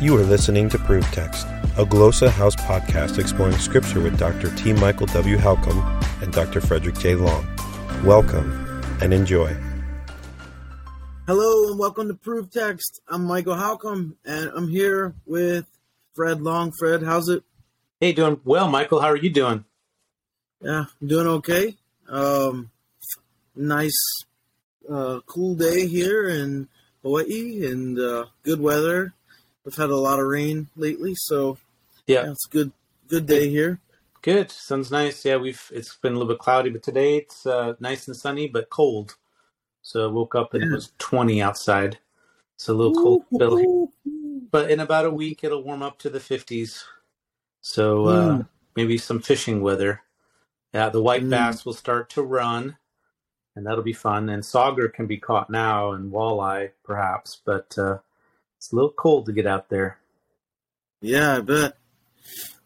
You are listening to ProveText, a Glossa House podcast exploring scripture with Dr. T. Michael W. Halcomb and Dr. Fredrick J. Long. Welcome and enjoy. Hello and welcome to ProveText. I'm Michael Halcomb and I'm here with Fred Long. Fred, how's it? Hey, doing well, Michael. How are you doing? Yeah, I'm doing okay. Um, nice, uh, cool day here in Hawaii and uh, good weather. We've had a lot of rain lately, so Yeah, yeah, it's a good, good day here. good. Sun's nice. Yeah, we've it's been a little bit cloudy, but today it's uh, nice and sunny, but cold. So I woke up and it was 20 outside. It's a little cold still, here. But in about a week it'll warm up to the 50s. So uh, Mm. maybe some fishing weather. Yeah, the white Mm. bass will start to run, and that'll be fun. And sauger can be caught now, and walleye perhaps, but uh, it's a little cold to get out there. Yeah, I bet.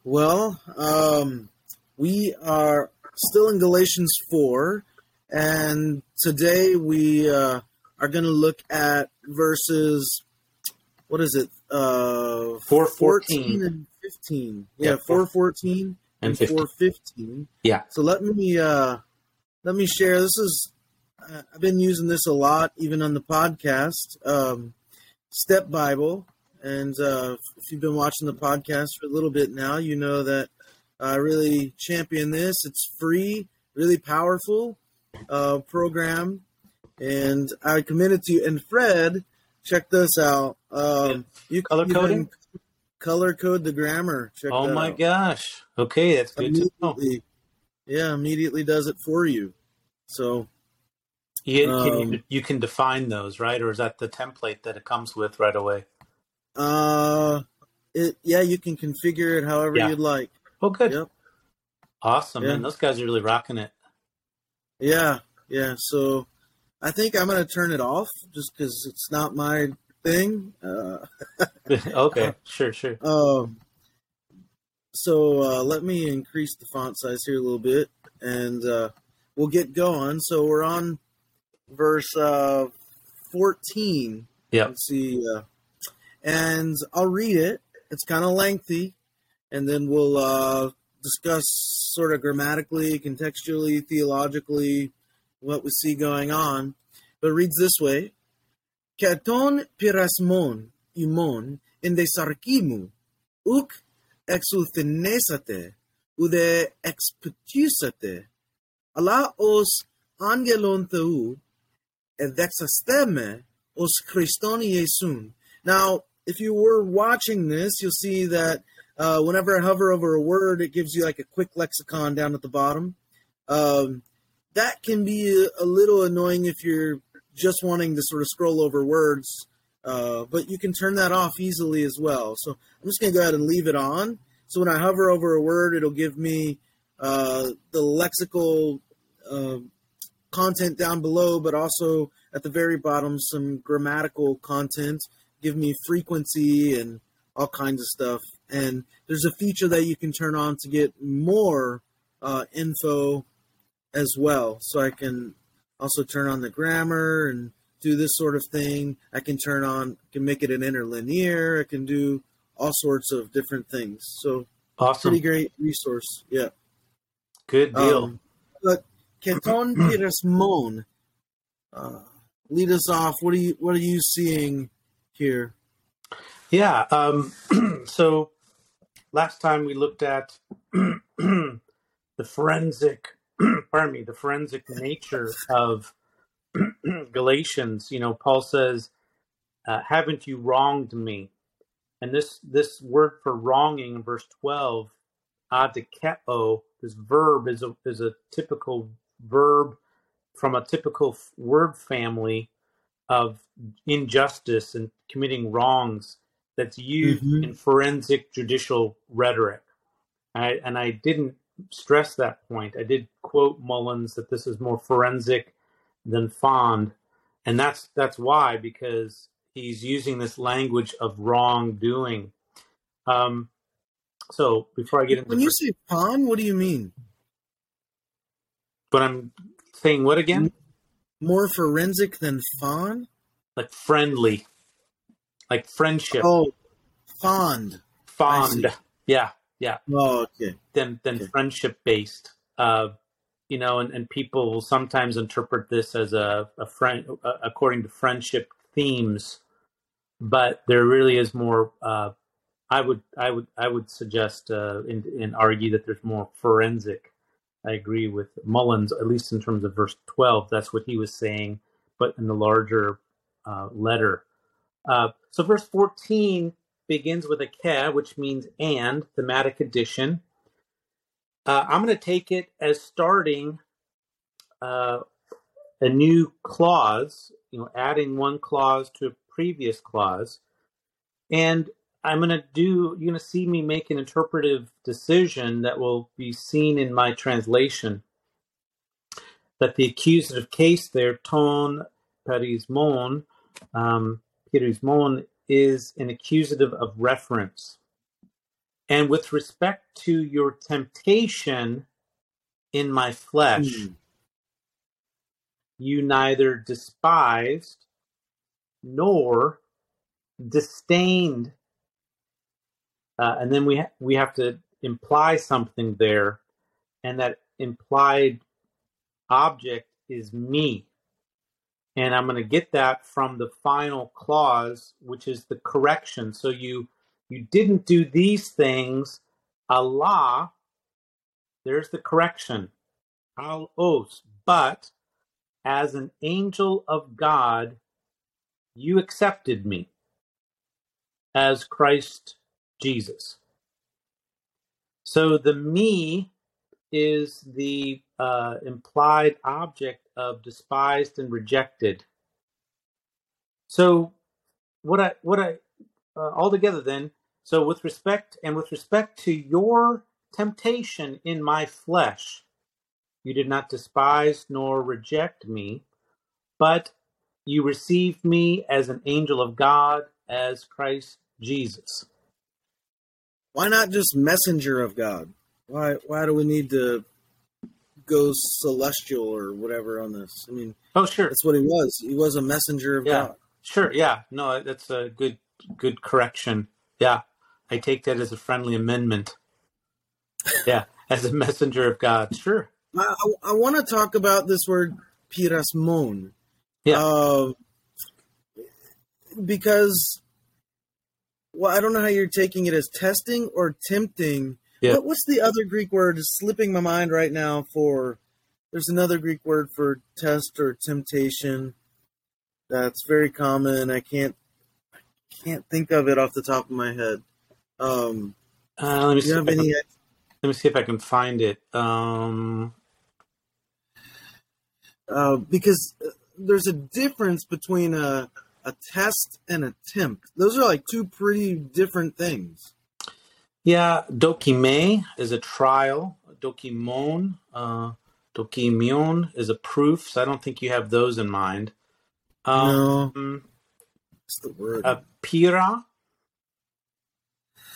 Well, um, we are still in Galatians 4, and today we uh, are going to look at verses, what is it? Uh, 414 and 15. Yeah, Yeah, 414 and and 15. 415. Yeah. So let me uh, let me share. This is uh, I've been using this a lot, even on the podcast. Um, Step Bible, and uh, if you've been watching the podcast for a little bit now, you know that I really champion this. It's free, really powerful uh, program, and I committed to you. And Fred, check this out. Um, you Color coding? color code the grammar. Check Oh my out. gosh. Okay, that's good to know. Immediately, yeah, immediately does it for you. So You, can Um, you, you can define those, right? Or is that the template that it comes with right away? Uh, it yeah, you can configure it however Yeah. you'd like. Oh, good. Yep. Awesome. Yeah. Man, those guys are really rocking it. Yeah, yeah. So I think I'm gonna turn it off just because it's not my thing. Uh, okay, sure, sure. um. So uh, let me increase the font size here a little bit, and uh, we'll get going. So we're on verse uh, 14. Yeah. Let's see, uh, and I'll read it. It's kind of lengthy, and then we'll uh, discuss sort of grammatically, contextually, theologically what we see going on. But it reads this way: Katon pirasmon imon inde sarkimu uk exulthenesate ude expetusate ala os angelon theu evexasteme os Christon Iesun. Now, if you were watching this, you'll see that uh, whenever I hover over a word, it gives you like a quick lexicon down at the bottom. Um, that can be a, little annoying if you're just wanting to sort of scroll over words, uh, but you can turn that off easily as well. So I'm just going to go ahead and leave it on. So when I hover over a word, it'll give me uh, the lexical uh, content down below, but also at the very bottom some grammatical content. Give me frequency and all kinds of stuff. And there's a feature that you can turn on to get more uh, info as well. So I can also turn on the grammar and do this sort of thing. I can turn on, can make it an interlinear. I can do all sorts of different things. So Awesome. pretty great resource. Yeah. Good deal. Um, but Canton Pirasmon, uh, lead us off. What are you What are you seeing here? yeah. Um, so last time we looked at the forensic, pardon me, the forensic nature of Galatians. You know, Paul says, uh, "Haven't you wronged me?" And this this word for wronging in verse twelve, adikeo, this verb is a is a typical verb from a typical f- word family of injustice and committing wrongs that's used Mhm. in forensic judicial rhetoric. I, and I didn't stress that point. I did quote Mullins that this is more forensic than fond, and that's that's why because he's using this language of wrongdoing. Um, so before I get into When you say fond, what do you mean? But I'm saying what again? More forensic than fawn? Like friendly, like friendship. Oh, fond. Fond. Yeah, yeah. Oh, okay. Than than Okay. friendship based. Uh, you know, and, and people will sometimes interpret this as a, a friend uh, according to friendship themes, but there really is more. Uh, I would I would I would suggest uh, and, and argue that there's more forensic. I agree with Mullins, at least in terms of verse 12. That's what he was saying, but in the larger uh, letter. Uh, so verse 14 begins with a ke, which means and, thematic addition. Uh, I'm going to take it as starting uh, a new clause, you know, adding one clause to a previous clause. And I'm going to do, you're going to see me make an interpretive decision that will be seen in my translation. That the accusative case there, ton perismon, um, perismon, is an accusative of reference. And with respect to your temptation in my flesh, Hmm. you neither despised nor disdained. Uh, and then we ha- we have to imply something there, and that implied object is me. And I'm going to get that from the final clause, which is the correction. So you you didn't do these things, Allah. There's the correction, al os. But as an angel of God, you accepted me as Christ Jesus. So the me is the uh, implied object of despised and rejected. So what I what I uh, altogether then. So with respect and with respect to your temptation in my flesh, you did not despise nor reject me, but you received me as an angel of God, as Christ Jesus. Why not just messenger of God? Why why do we need to go celestial or whatever on this? I mean, Oh, sure. that's what he was. He was a messenger of Yeah. God. Sure. Yeah. No, that's a good good correction. Yeah. I take that as a friendly amendment. Yeah. As a messenger of God. Sure. I, I, I want to talk about this word pirasmon. Yeah. Uh, because, well, I don't know how you're taking it as testing or tempting. Yeah. What, what's the other Greek word? Is slipping my mind right now. For there's another Greek word for test or temptation that's very common. I can't I can't think of it off the top of my head. Um, Uh, let me do see. you If have I can, any? let me see if I can find it. Um, Uh, because there's a difference between a a test and a tempt. Those are like two pretty different things. yeah, dokime is a trial. Dokimon, uh, dokimion is a proof. So I don't think you have those in mind. no, Um, it's the word. A pira.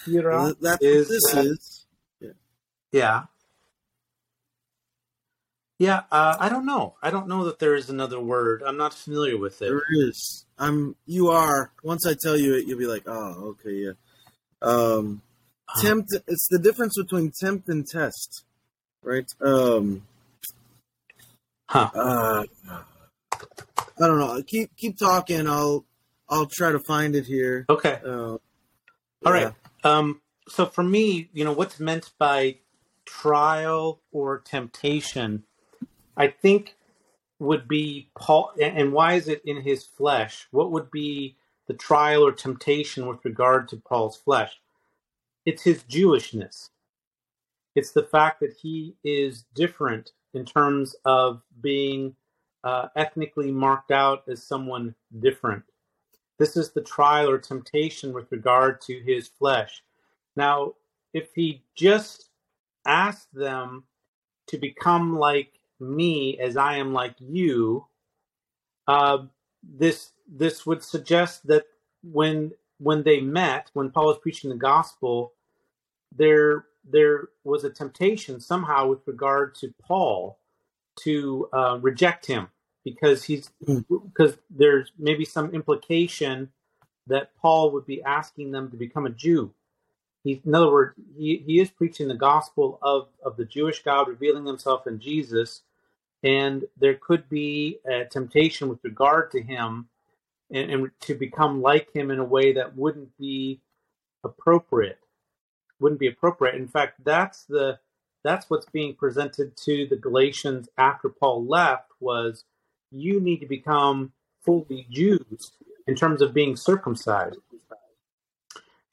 Pira Th- That's is what this uh, is. Yeah. Yeah, uh, I don't know. I don't know that there is another word. I'm not familiar with it. There is. I'm. You are. Once I tell you it, you'll be like, oh, okay, yeah. Um, Uh, tempt. It's the difference between tempt and test, right? Um, huh. uh, I don't know. Keep keep talking. I'll I'll try to find it here. Okay. Uh, All right. Um, so for me, you know, what's meant by trial or temptation, I think would be Paul. And why is it in his flesh? What would be the trial or temptation with regard to Paul's flesh? It's his Jewishness. It's the fact that he is different in terms of being uh, ethnically marked out as someone different. This is the trial or temptation with regard to his flesh. Now, if he just asked them to become like me as I am like you, uh, this this would suggest that when when they met, when Paul was preaching the gospel, there there was a temptation somehow with regard to Paul to uh, reject him because he's Mm. because there's maybe some implication that Paul would be asking them to become a Jew. He, in other words, he, he is preaching the gospel of, of the Jewish God revealing himself in Jesus, and there could be a temptation with regard to him and, and to become like him in a way that wouldn't be appropriate. Wouldn't be appropriate. In fact, that's the that's what's being presented to the Galatians after Paul left was you need to become fully Jews in terms of being circumcised.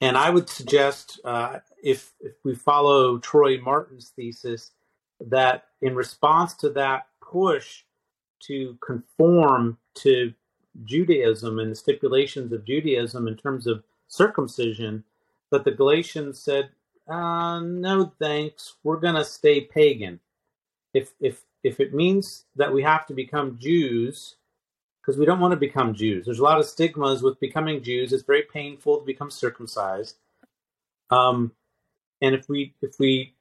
And I would suggest, uh, if if we follow Troy Martin's thesis, that in response to that push to conform to Judaism and the stipulations of Judaism in terms of circumcision, but the Galatians said, uh, "No, thanks. We're going to stay pagan. If if if it means that we have to become Jews." because we don't want to become Jews. There's a lot of stigmas with becoming Jews. It's very painful to become circumcised. Um, and if we if we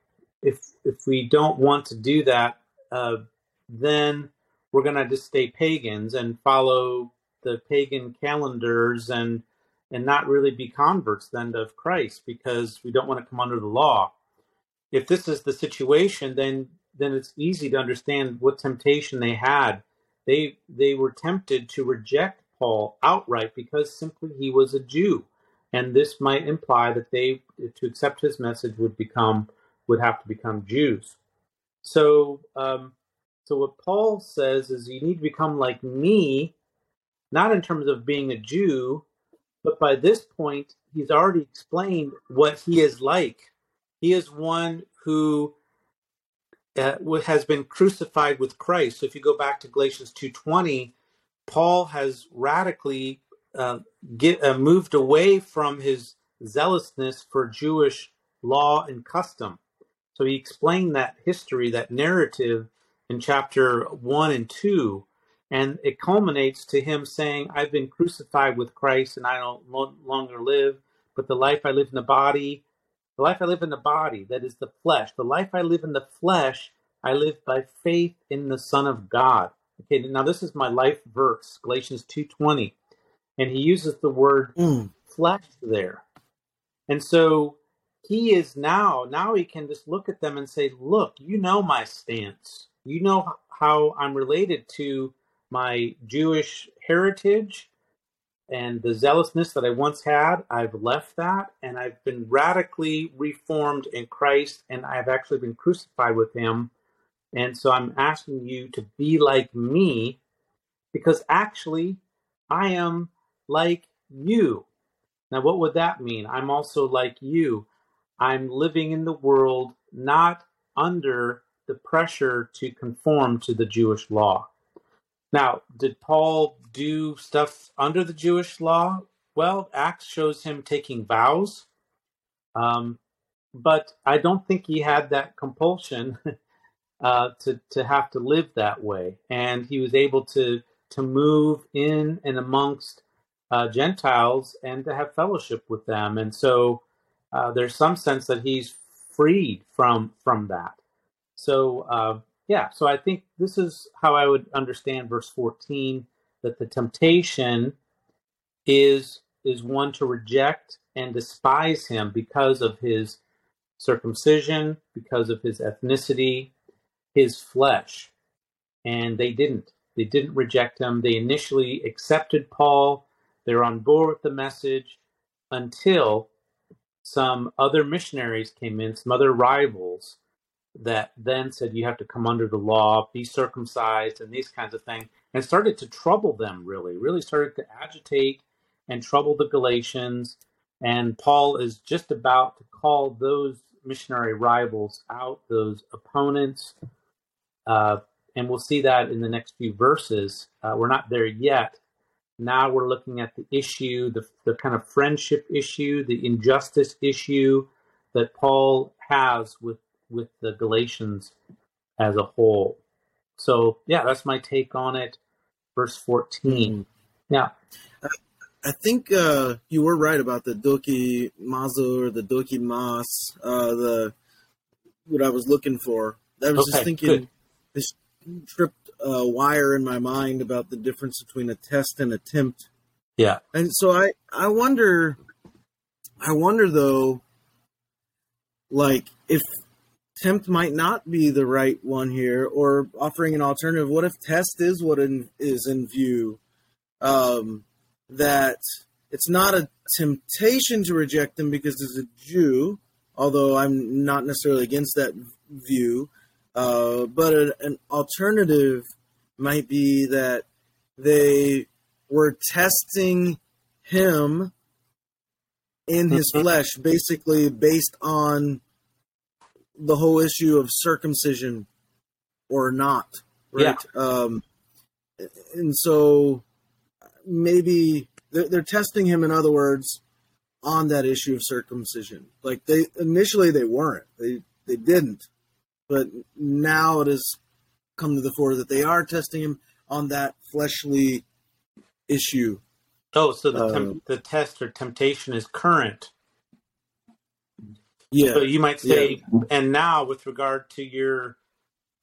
if if we don't want to do that, uh, then we're going to just stay pagans and follow the pagan calendars and and not really be converts then of Christ because we don't want to come under the law. If this is the situation, then then it's easy to understand what temptation they had they they were tempted to reject Paul outright because simply he was a Jew, and this might imply that they to accept his message would become would have to become Jews. So um, so what Paul says is you need to become like me, not in terms of being a Jew, but by this point he's already explained what he is like. He is one who uh, has been crucified with Christ. So if you go back to Galatians 2:20, Paul has radically uh, get, uh, moved away from his zealousness for Jewish law and custom. So he explained that history, that narrative in chapter 1 and 2, and it culminates to him saying, I've been crucified with Christ and I don't no longer live, but the life I live in the body, the life I live in the body, that is the flesh. The life I live in the flesh, I live by faith in the Son of God. Okay, now this is my life verse, Galatians 2:20. And he uses the word mm. flesh there. And so he is now, now he can just look at them and say, Look, you know my stance. You know how I'm related to my Jewish heritage and the zealousness that I once had, I've left that and I've been radically reformed in Christ and I've actually been crucified with him. And so I'm asking you to be like me because actually I am like you. Now, what would that mean? I'm also like you. I'm living in the world not under the pressure to conform to the Jewish law. Now, did Paul do stuff under the Jewish law? Well, Acts shows him taking vows, um, but I don't think he had that compulsion uh, to to have to live that way, and he was able to to move in and amongst uh, Gentiles and to have fellowship with them, and so uh, there's some sense that he's freed from from that. So uh, yeah, so I think this is how I would understand verse 14 that the temptation is is one to reject and despise him because of his circumcision, because of his ethnicity, his flesh. And they didn't. They didn't reject him. They initially accepted Paul. They're on board with the message until some other missionaries came in, some other rivals that then said you have to come under the law, be circumcised, and these kinds of things, and started to trouble them really, really started to agitate and trouble the Galatians. And Paul is just about to call those missionary rivals out, those opponents. Uh, and we'll see that in the next few verses. Uh, we're not there yet. Now we're looking at the issue, the, the kind of friendship issue, the injustice issue that Paul has with with the Galatians as a whole. So yeah, that's my take on it. Verse fourteen. Yeah. I think uh, you were right about the doki mazu or the doki mas, uh, the what I was looking for. I was okay, just thinking good. this tripped uh, wire in my mind about the difference between a test and attempt. Yeah. And so I I wonder I wonder though like if tempt might not be the right one here or offering an alternative. What if test is what in, is in view? Um that it's not a temptation to reject him because he's a Jew although I'm not necessarily against that view. Uh, but a, an alternative might be that they were testing him in his Mhm. flesh, basically based on the whole issue of circumcision or not. Right? Um, and so maybe they're, they're testing him, in other words, on that issue of circumcision. Like they initially they weren't, they they didn't, but now it has come to the fore that they are testing him on that fleshly issue. Oh, so the Uh, tem- the test or temptation is current. Yeah, So you might say, and now with regard to your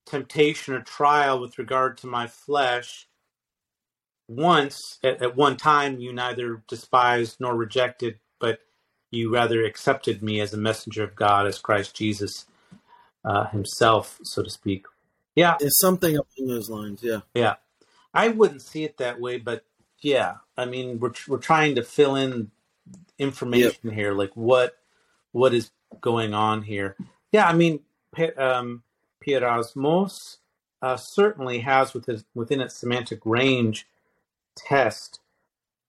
temptation or trial with regard to my flesh, once at, at one time you neither despised nor rejected, but you rather accepted me as a messenger of God, as Christ Jesus uh, Himself, so to speak. Yeah, it's something along those lines. Yeah, yeah. I wouldn't see it that way, but yeah, I mean, we're we're trying to fill in information here, like what what is going on here. Yeah, I mean, um, Pierasmos uh, certainly has within within its semantic range test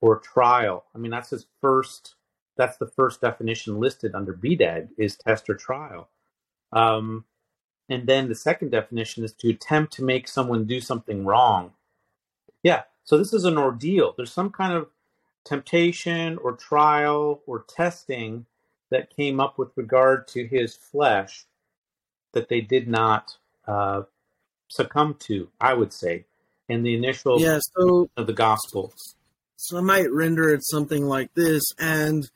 or trial. I mean, that's his first. That's the first definition listed under BDAG is test or trial. Um, and then the second definition is to attempt to make someone do something wrong. Yeah. So this is an ordeal. There's some kind of temptation or trial or testing that came up with regard to his flesh that they did not uh, succumb to, I would say, in the initial yeah. So of the Gospels. so I might render it something like this, and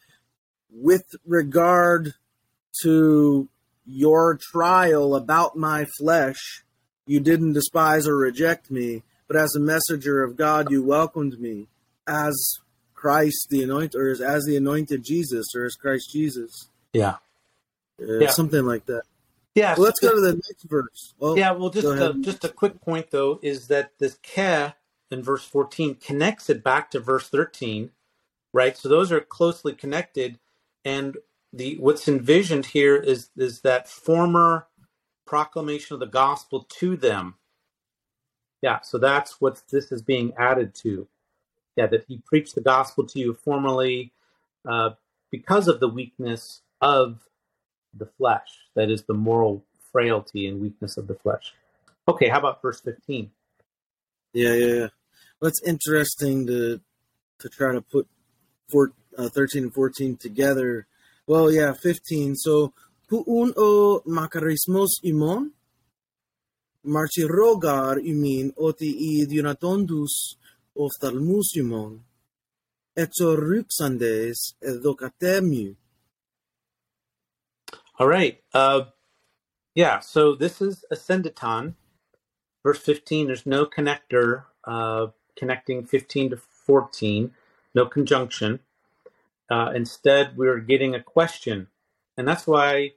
with regard to your trial about my flesh, you didn't despise or reject me, but as a messenger of God, you welcomed me as Christ the anointed, or as, as the anointed Jesus, or as Christ Jesus, Yeah. uh, Yeah. something like that. Yeah. Well, let's go to the next verse. Well, Yeah, well, just a, just a quick point though is that this ke in verse fourteen connects it back to verse thirteen, right? So those are closely connected, and the what's envisioned here is is that former proclamation of the gospel to them. Yeah, so that's what this is being added to. Yeah, that he preached the gospel to you formerly uh, because of the weakness of the flesh, that is the moral frailty and weakness of the flesh. Okay, how about verse 15? Yeah, yeah, yeah. Well, it's interesting to to try to put four, uh, 13 and 14 together. Well, yeah, 15. So, puun o makarismos imon, marchi rogar imin oti i dionatondus etso ruxandes edocatemu. All right. Uh, yeah, so this is asyndeton. Verse 15, there's no connector uh, connecting 15 to 14, no conjunction. Uh, instead, we're getting a question. And that's why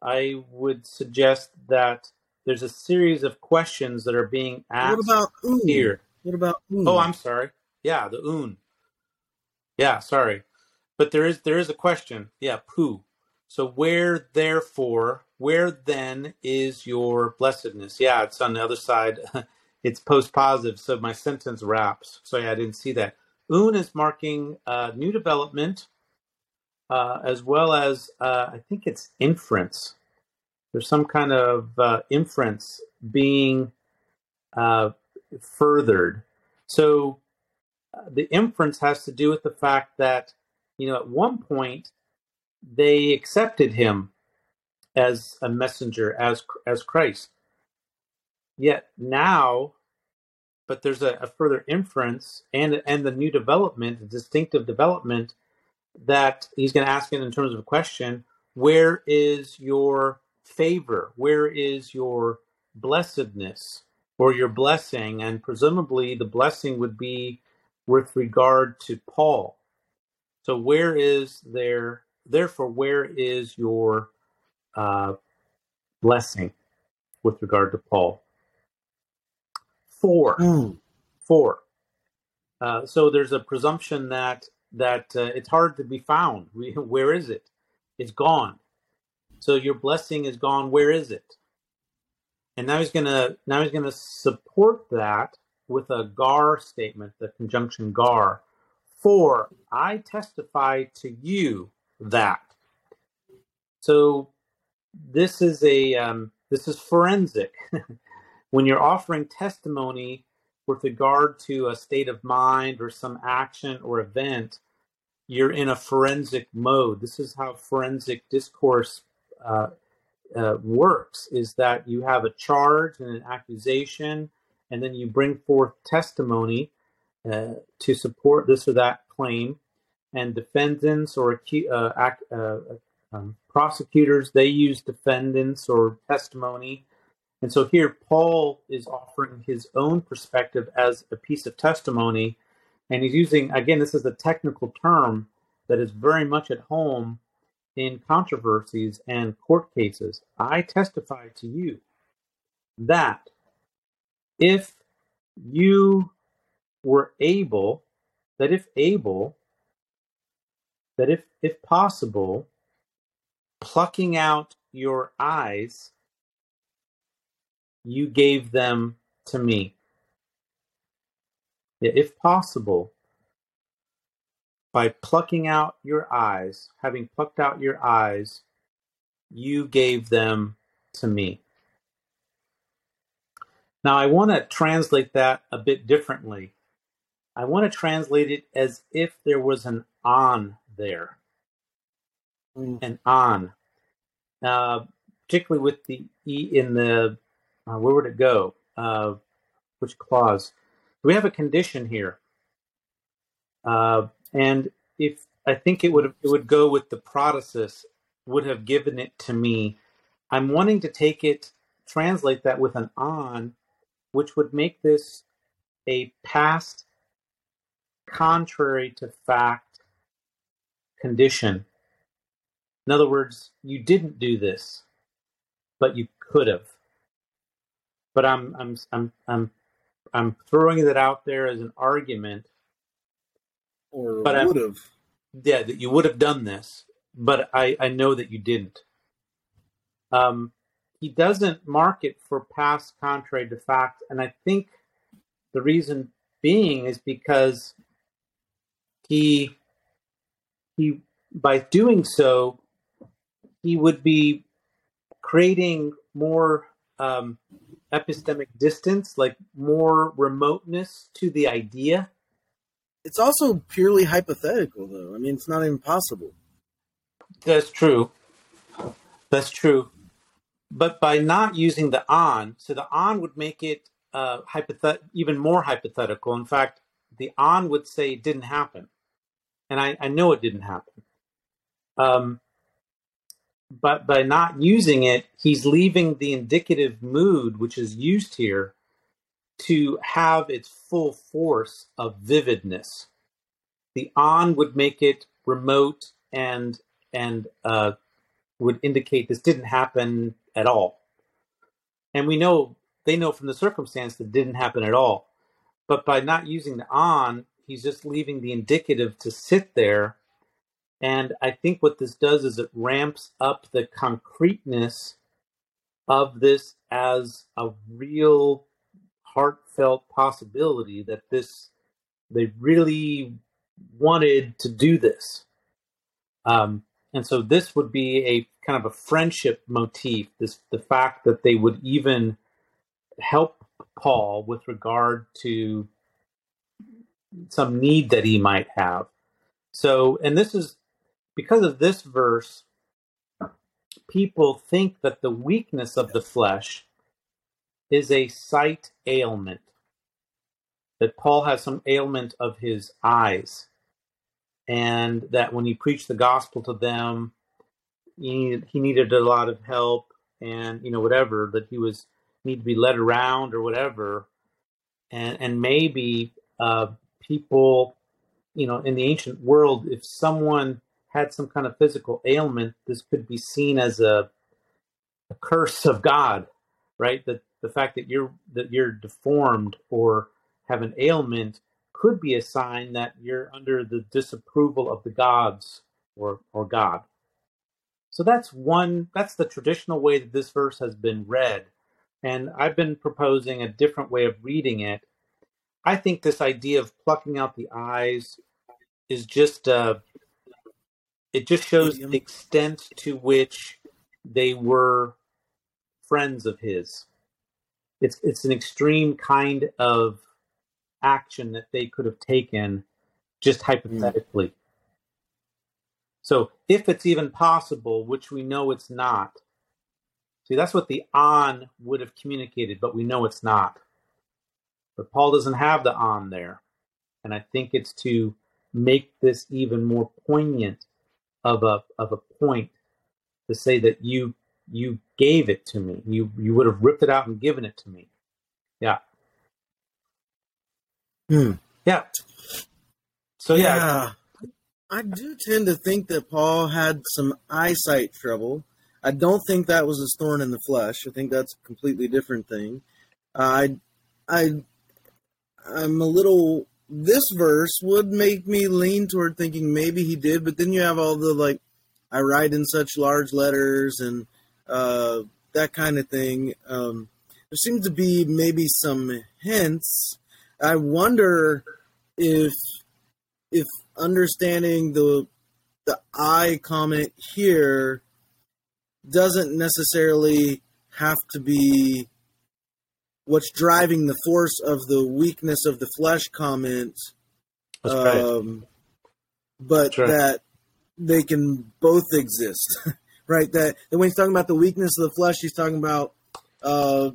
I would suggest that there's a series of questions that are being asked What about un? here. What about? Oh, I'm sorry. Yeah, the un. Yeah, sorry. But there is there is a question. Yeah, poo. So where therefore, where then is your blessedness? Yeah, it's on the other side. it's post positive, so my sentence wraps. So yeah, I didn't see that. Un is marking uh, new development, uh, as well as uh, I think it's inference. There's some kind of uh, inference being uh, furthered. So uh, the inference has to do with the fact that you know at one point they accepted him as a messenger as as Christ. Yet now, but there's a, a further inference and and the new development, the distinctive development that he's going to ask it in terms of a question: Where is your favor? Where is your blessedness or your blessing? And presumably, the blessing would be with regard to Paul. So where is there? Therefore, where is your uh, blessing with regard to Paul? Four. Mm. Four. Uh, so there's a presumption that that uh, it's hard to be found. Where is it? It's gone. So your blessing is gone. Where is it? And now he's gonna now he's gonna support that with a gar statement, the conjunction gar. For I testify to you that. So this is a um, this is forensic. when you're offering testimony with regard to a state of mind or some action or event, you're in a forensic mode. This is how forensic discourse uh, uh, works: is that you have a charge and an accusation, and then you bring forth testimony uh, to support this or that claim. And defendants or uh, uh, um, prosecutors they use defendants or testimony and so here Paul is offering his own perspective as a piece of testimony. And he's using, again, this is a technical term that is very much at home in controversies and court cases. I testify to you that if you were able, that if able, that if, if possible, plucking out your eyes you gave them to me. If possible, by plucking out your eyes, having plucked out your eyes, you gave them to me. Now, I want to translate that a bit differently. I want to translate it as if there was an on there. Mm. An on. Uh, particularly with the E in the uh, where would it go? Uh, which clause? We have a condition here, uh, and if I think it would it would go with the protasis would have given it to me. I'm wanting to take it, translate that with an on, which would make this a past contrary to fact condition. In other words, you didn't do this, but you could have but I'm I'm I'm I'm I'm throwing that out there as an argument. Or but would have. Yeah, that you would have done this, but I I know that you didn't. Um, he doesn't mark it for past contrary to fact, and I think the reason being is because he he by doing so he would be creating more um, epistemic distance, like more remoteness to the idea. It's also purely hypothetical, though. I mean, it's not impossible. That's true. That's true. But by not using the on, so the on would make it uh, hypothet- even more hypothetical. In fact, the on would say it didn't happen. And I, I know it didn't happen. Um, but by not using it, he's leaving the indicative mood, which is used here, to have its full force of vividness. The on would make it remote and and uh, would indicate this didn't happen at all. And we know they know from the circumstance that didn't happen at all. But by not using the on, he's just leaving the indicative to sit there and I think what this does is it ramps up the concreteness of this as a real heartfelt possibility that this they really wanted to do this. Um, and so this would be a kind of a friendship motif, this the fact that they would even help Paul with regard to some need that he might have. So, and this is because of this verse, people think that the weakness of the flesh is a sight ailment, that Paul has some ailment of his eyes, and that when he preached the gospel to them, he needed, he needed a lot of help and you know whatever that he was need to be led around or whatever and and maybe uh, people, you know, in the ancient world, if someone had some kind of physical ailment, this could be seen as a, a curse of God, right? That the fact that you're that you're deformed or have an ailment could be a sign that you're under the disapproval of the gods or or God. So that's one that's the traditional way that this verse has been read. And I've been proposing a different way of reading it. I think this idea of plucking out the eyes is just uh it just shows the extent to which they were friends of his. It's it's an extreme kind of action that they could have taken just hypothetically. So if it's even possible, which we know it's not, see, that's what the on would have communicated, but we know it's not. But Paul doesn't have the on there. And I think it's to make this even more poignant of a of a point to say that you you gave it to me. You you would have ripped it out and given it to me. Yeah. Hmm. Yeah. So yeah. yeah. I do tend to think that Paul had some eyesight trouble. I don't think that was a thorn in the flesh. I think that's a completely different thing. I, I, I'm a little. This verse would make me lean toward thinking maybe he did, but then you have all the like, I write in such large letters and uh, that kind of thing. Um, there seems to be maybe some hints. I wonder if if understanding the the I comment here doesn't necessarily have to be what's driving the force of the weakness of the flesh comment. Um, but right. that they can both exist, right? That, that when he's talking about the weakness of the flesh, he's talking about uh,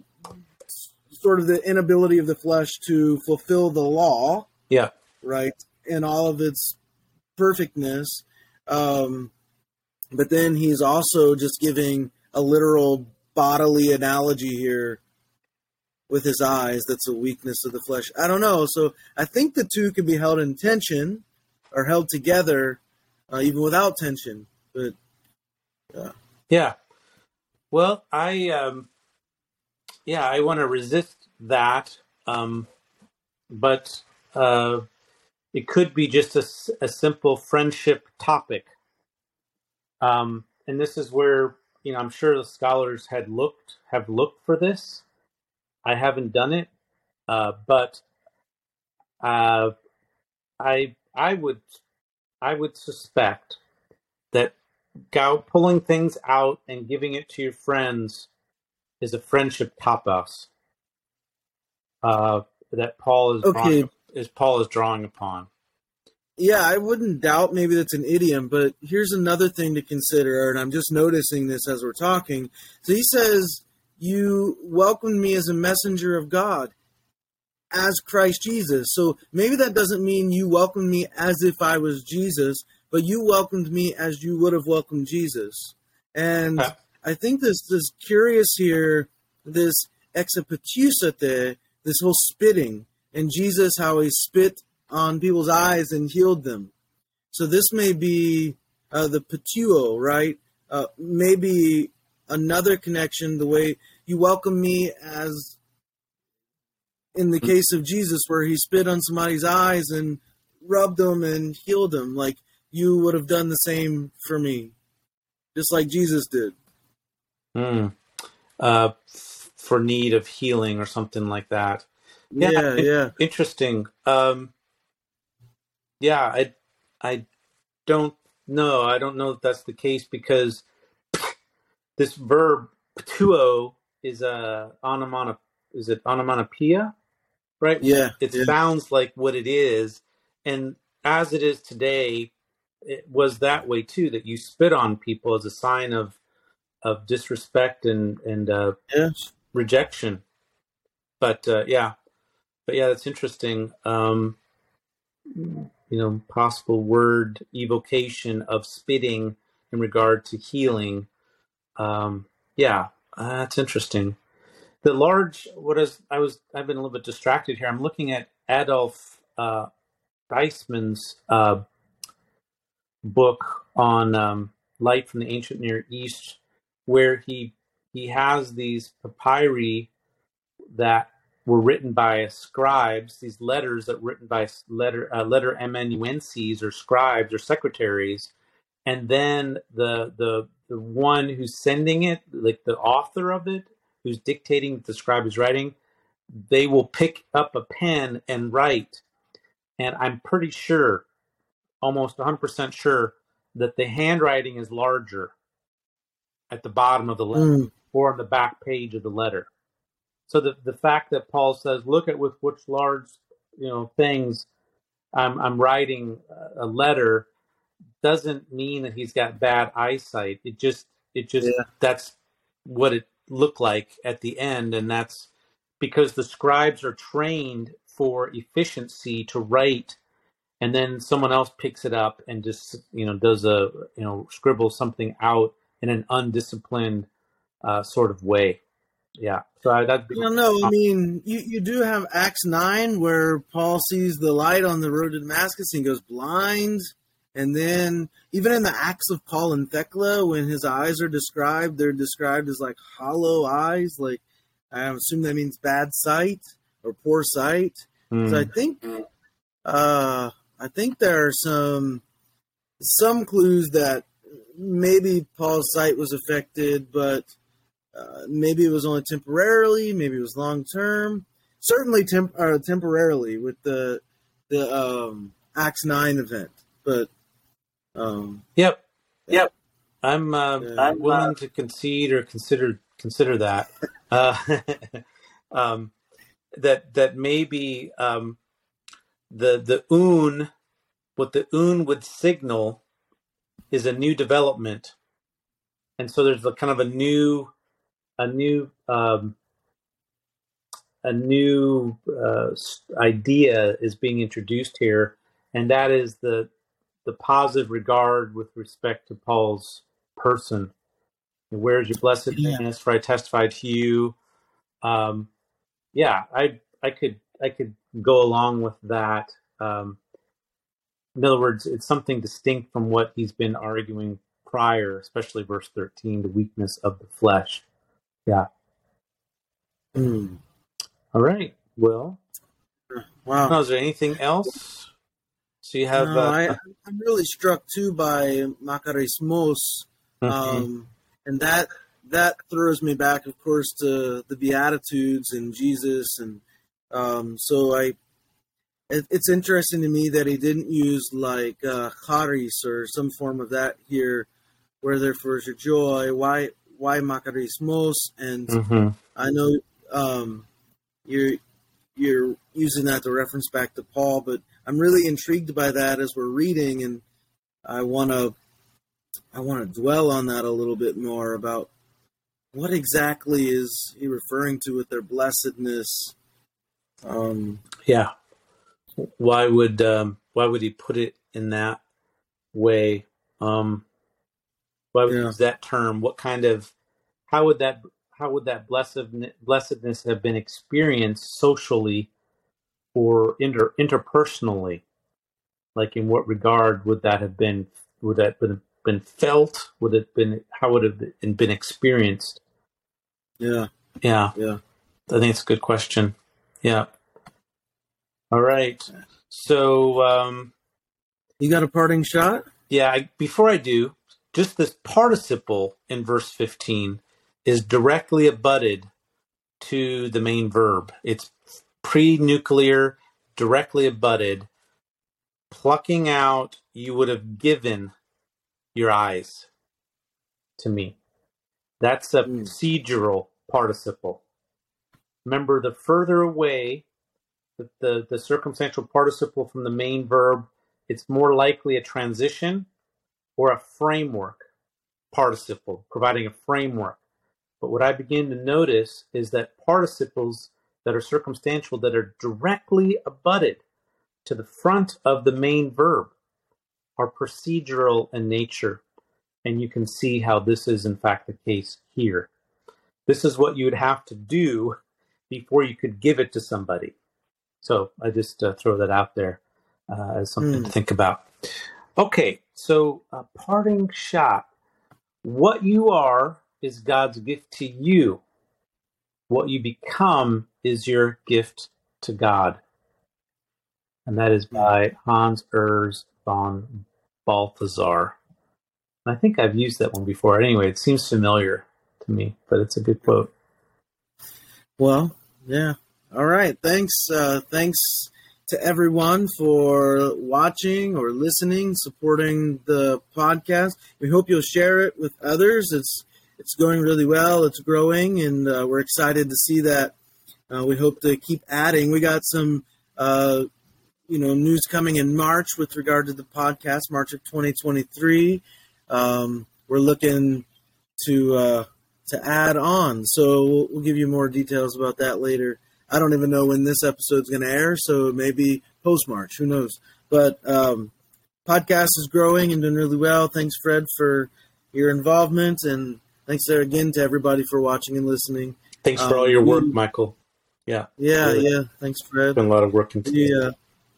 sort of the inability of the flesh to fulfill the law. Yeah. Right in all of its perfectness. Um, but then he's also just giving a literal bodily analogy here with his eyes that's a weakness of the flesh. I don't know. So I think the two can be held in tension or held together uh, even without tension. But yeah. Yeah. Well, I um yeah, I want to resist that um but uh it could be just a, a simple friendship topic. Um, and this is where you know I'm sure the scholars had looked have looked for this. I haven't done it, uh, but uh, I I would I would suspect that go, pulling things out and giving it to your friends is a friendship topos uh, that Paul is okay is Paul is drawing upon. Yeah, I wouldn't doubt maybe that's an idiom, but here's another thing to consider, and I'm just noticing this as we're talking. So he says, You welcomed me as a messenger of God, as Christ Jesus. So maybe that doesn't mean you welcomed me as if I was Jesus, but you welcomed me as you would have welcomed Jesus. And huh. I think this is curious here, this exepetusate, this whole spitting and Jesus how he spit on people's eyes and healed them. So this may be uh, the patuo, right? Uh, maybe another connection, the way you welcome me as in the case of Jesus, where he spit on somebody's eyes and rubbed them and healed them, like you would have done the same for me, just like Jesus did. Mm. Uh, f- for need of healing or something like that. Yeah, yeah. yeah. Interesting. Um, yeah, I, I don't know. I don't know if that's the case because this verb tuo is a onomatopoeia. Is it onomatopoeia? Right. Yeah. It yeah. sounds like what it is, and as it is today, it was that way too. That you spit on people as a sign of of disrespect and and uh, yes. rejection. But uh, yeah, but yeah, that's interesting. Um, you know, possible word evocation of spitting in regard to healing. Um, yeah, uh, that's interesting. The large, what is, I was, I've been a little bit distracted here. I'm looking at Adolf uh, uh, book on um, light from the ancient Near East, where he he has these papyri that were written by scribes, these letters that were written by letter uh, letter amanuenses or scribes or secretaries, and then the the the one who's sending it, like the author of it, who's dictating the scribe is writing, they will pick up a pen and write. And I'm pretty sure, almost 100% sure, that the handwriting is larger at the bottom of the letter mm. or on the back page of the letter. So the the fact that Paul says, "Look at with which large, you know, things I'm I'm writing a letter," doesn't mean that he's got bad eyesight. It just it just yeah. that's what it looked like at the end, and that's because the scribes are trained for efficiency to write and then someone else picks it up and just you know does a you know scribbles something out in an undisciplined uh, sort of way. Yeah. So I, that no no i mean you, you do have acts 9 where paul sees the light on the road to damascus and goes blind. And then even in the acts of paul and thecla when his eyes are described they're described as like hollow eyes. Like i assume that means bad sight or poor sight. Mm. so i think uh I think there are some some clues that maybe Paul's sight was affected, but uh, maybe it was only temporarily, maybe it was long term. Certainly, temp- uh, temporarily with the the um, Acts nine event, but um, yep, yep. I'm uh, I'm willing to concede or consider consider that uh, um, that that maybe um, the the oun what the oun would signal is a new development. And so there's a kind of a new a new um, a new uh, idea is being introduced here. And that is the the positive regard with respect to paul's person. Where's your blessedness yeah. for i testified to you. Um, yeah i i could i could go along with that. Um, in other words, it's something distinct from what he's been arguing prior, especially verse 13, the weakness of the flesh. Yeah. Mm. All right. Well, wow. Now, is there anything else? So you have. No, uh, I, am really struck too by Makarismos, mm-hmm. um, and that that throws me back, of course, to the Beatitudes and Jesus and um, so I, it, it's interesting to me that he didn't use like uh, charis or some form of that here, where therefore is your joy. Why why makarismos? And mm-hmm. I know um, you're you're using that to reference back to Paul, but I'm really intrigued by that as we're reading, and I want to I want to dwell on that a little bit more about what exactly is he referring to with their blessedness um, yeah. Why would um, why would he put it in that way? Um, why would yeah. use that term? What kind of how would that how would that blessedness, blessedness have been experienced socially or inter, interpersonally? Like in what regard would that have been? Would that have been felt? Would it been how would it have been experienced? Yeah, yeah, yeah. I think it's a good question. Yeah. All right. So, um, you got a parting shot? Yeah. I, before I do, just this participle in verse 15 is directly abutted to the main verb. It's pre nuclear, directly abutted. Plucking out, you would have given your eyes to me. That's a mm. procedural participle. Remember, the further away the, the, the circumstantial participle from the main verb, it's more likely a transition or a framework participle, providing a framework. But what I begin to notice is that participles that are circumstantial, that are directly abutted to the front of the main verb, are procedural in nature. And you can see how this is, in fact, the case here. This is what you would have to do before you could give it to somebody. So I just uh, throw that out there. uh, as something mm. to think about. Okay, so a parting shot. What you are is God's gift to you. What you become is your gift to God. And that is by Hans Urs von Balthasar. I think I've used that one before. Anyway, it seems familiar to me, but it's a good quote. Well, yeah. All right. Thanks. Uh, thanks to everyone for watching or listening, supporting the podcast. We hope you'll share it with others. It's it's going really well. It's growing, and uh, we're excited to see that. Uh, we hope to keep adding. We got some, uh, you know, news coming in March with regard to the podcast, March of 2023. Um, we're looking to uh, to add on, so we'll, we'll give you more details about that later. I don't even know when this episode's going to air, so maybe post March. Who knows? But um, podcast is growing and doing really well. Thanks, Fred, for your involvement, and thanks there again to everybody for watching and listening. Thanks for um, all your work, we, Michael. Yeah, yeah, really. yeah. Thanks, Fred. Been a lot of work into yeah.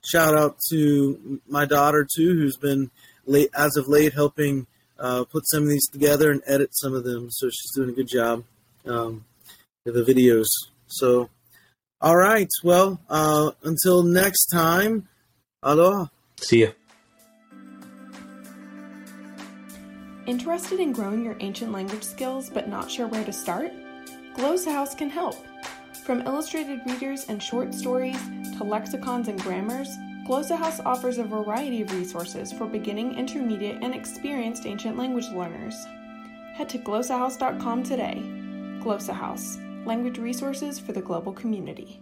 Shout out to my daughter too, who's been late as of late helping uh, put some of these together and edit some of them. So she's doing a good job um, with the videos. So all right. Well, uh, until next time, aloha. See ya. Interested in growing your ancient language skills but not sure where to start? Glossa House can help. From illustrated readers and short stories to lexicons and grammars, Glossa House offers a variety of resources for beginning, intermediate, and experienced ancient language learners. Head to glossahouse.com today. Glossa House language resources for the global community.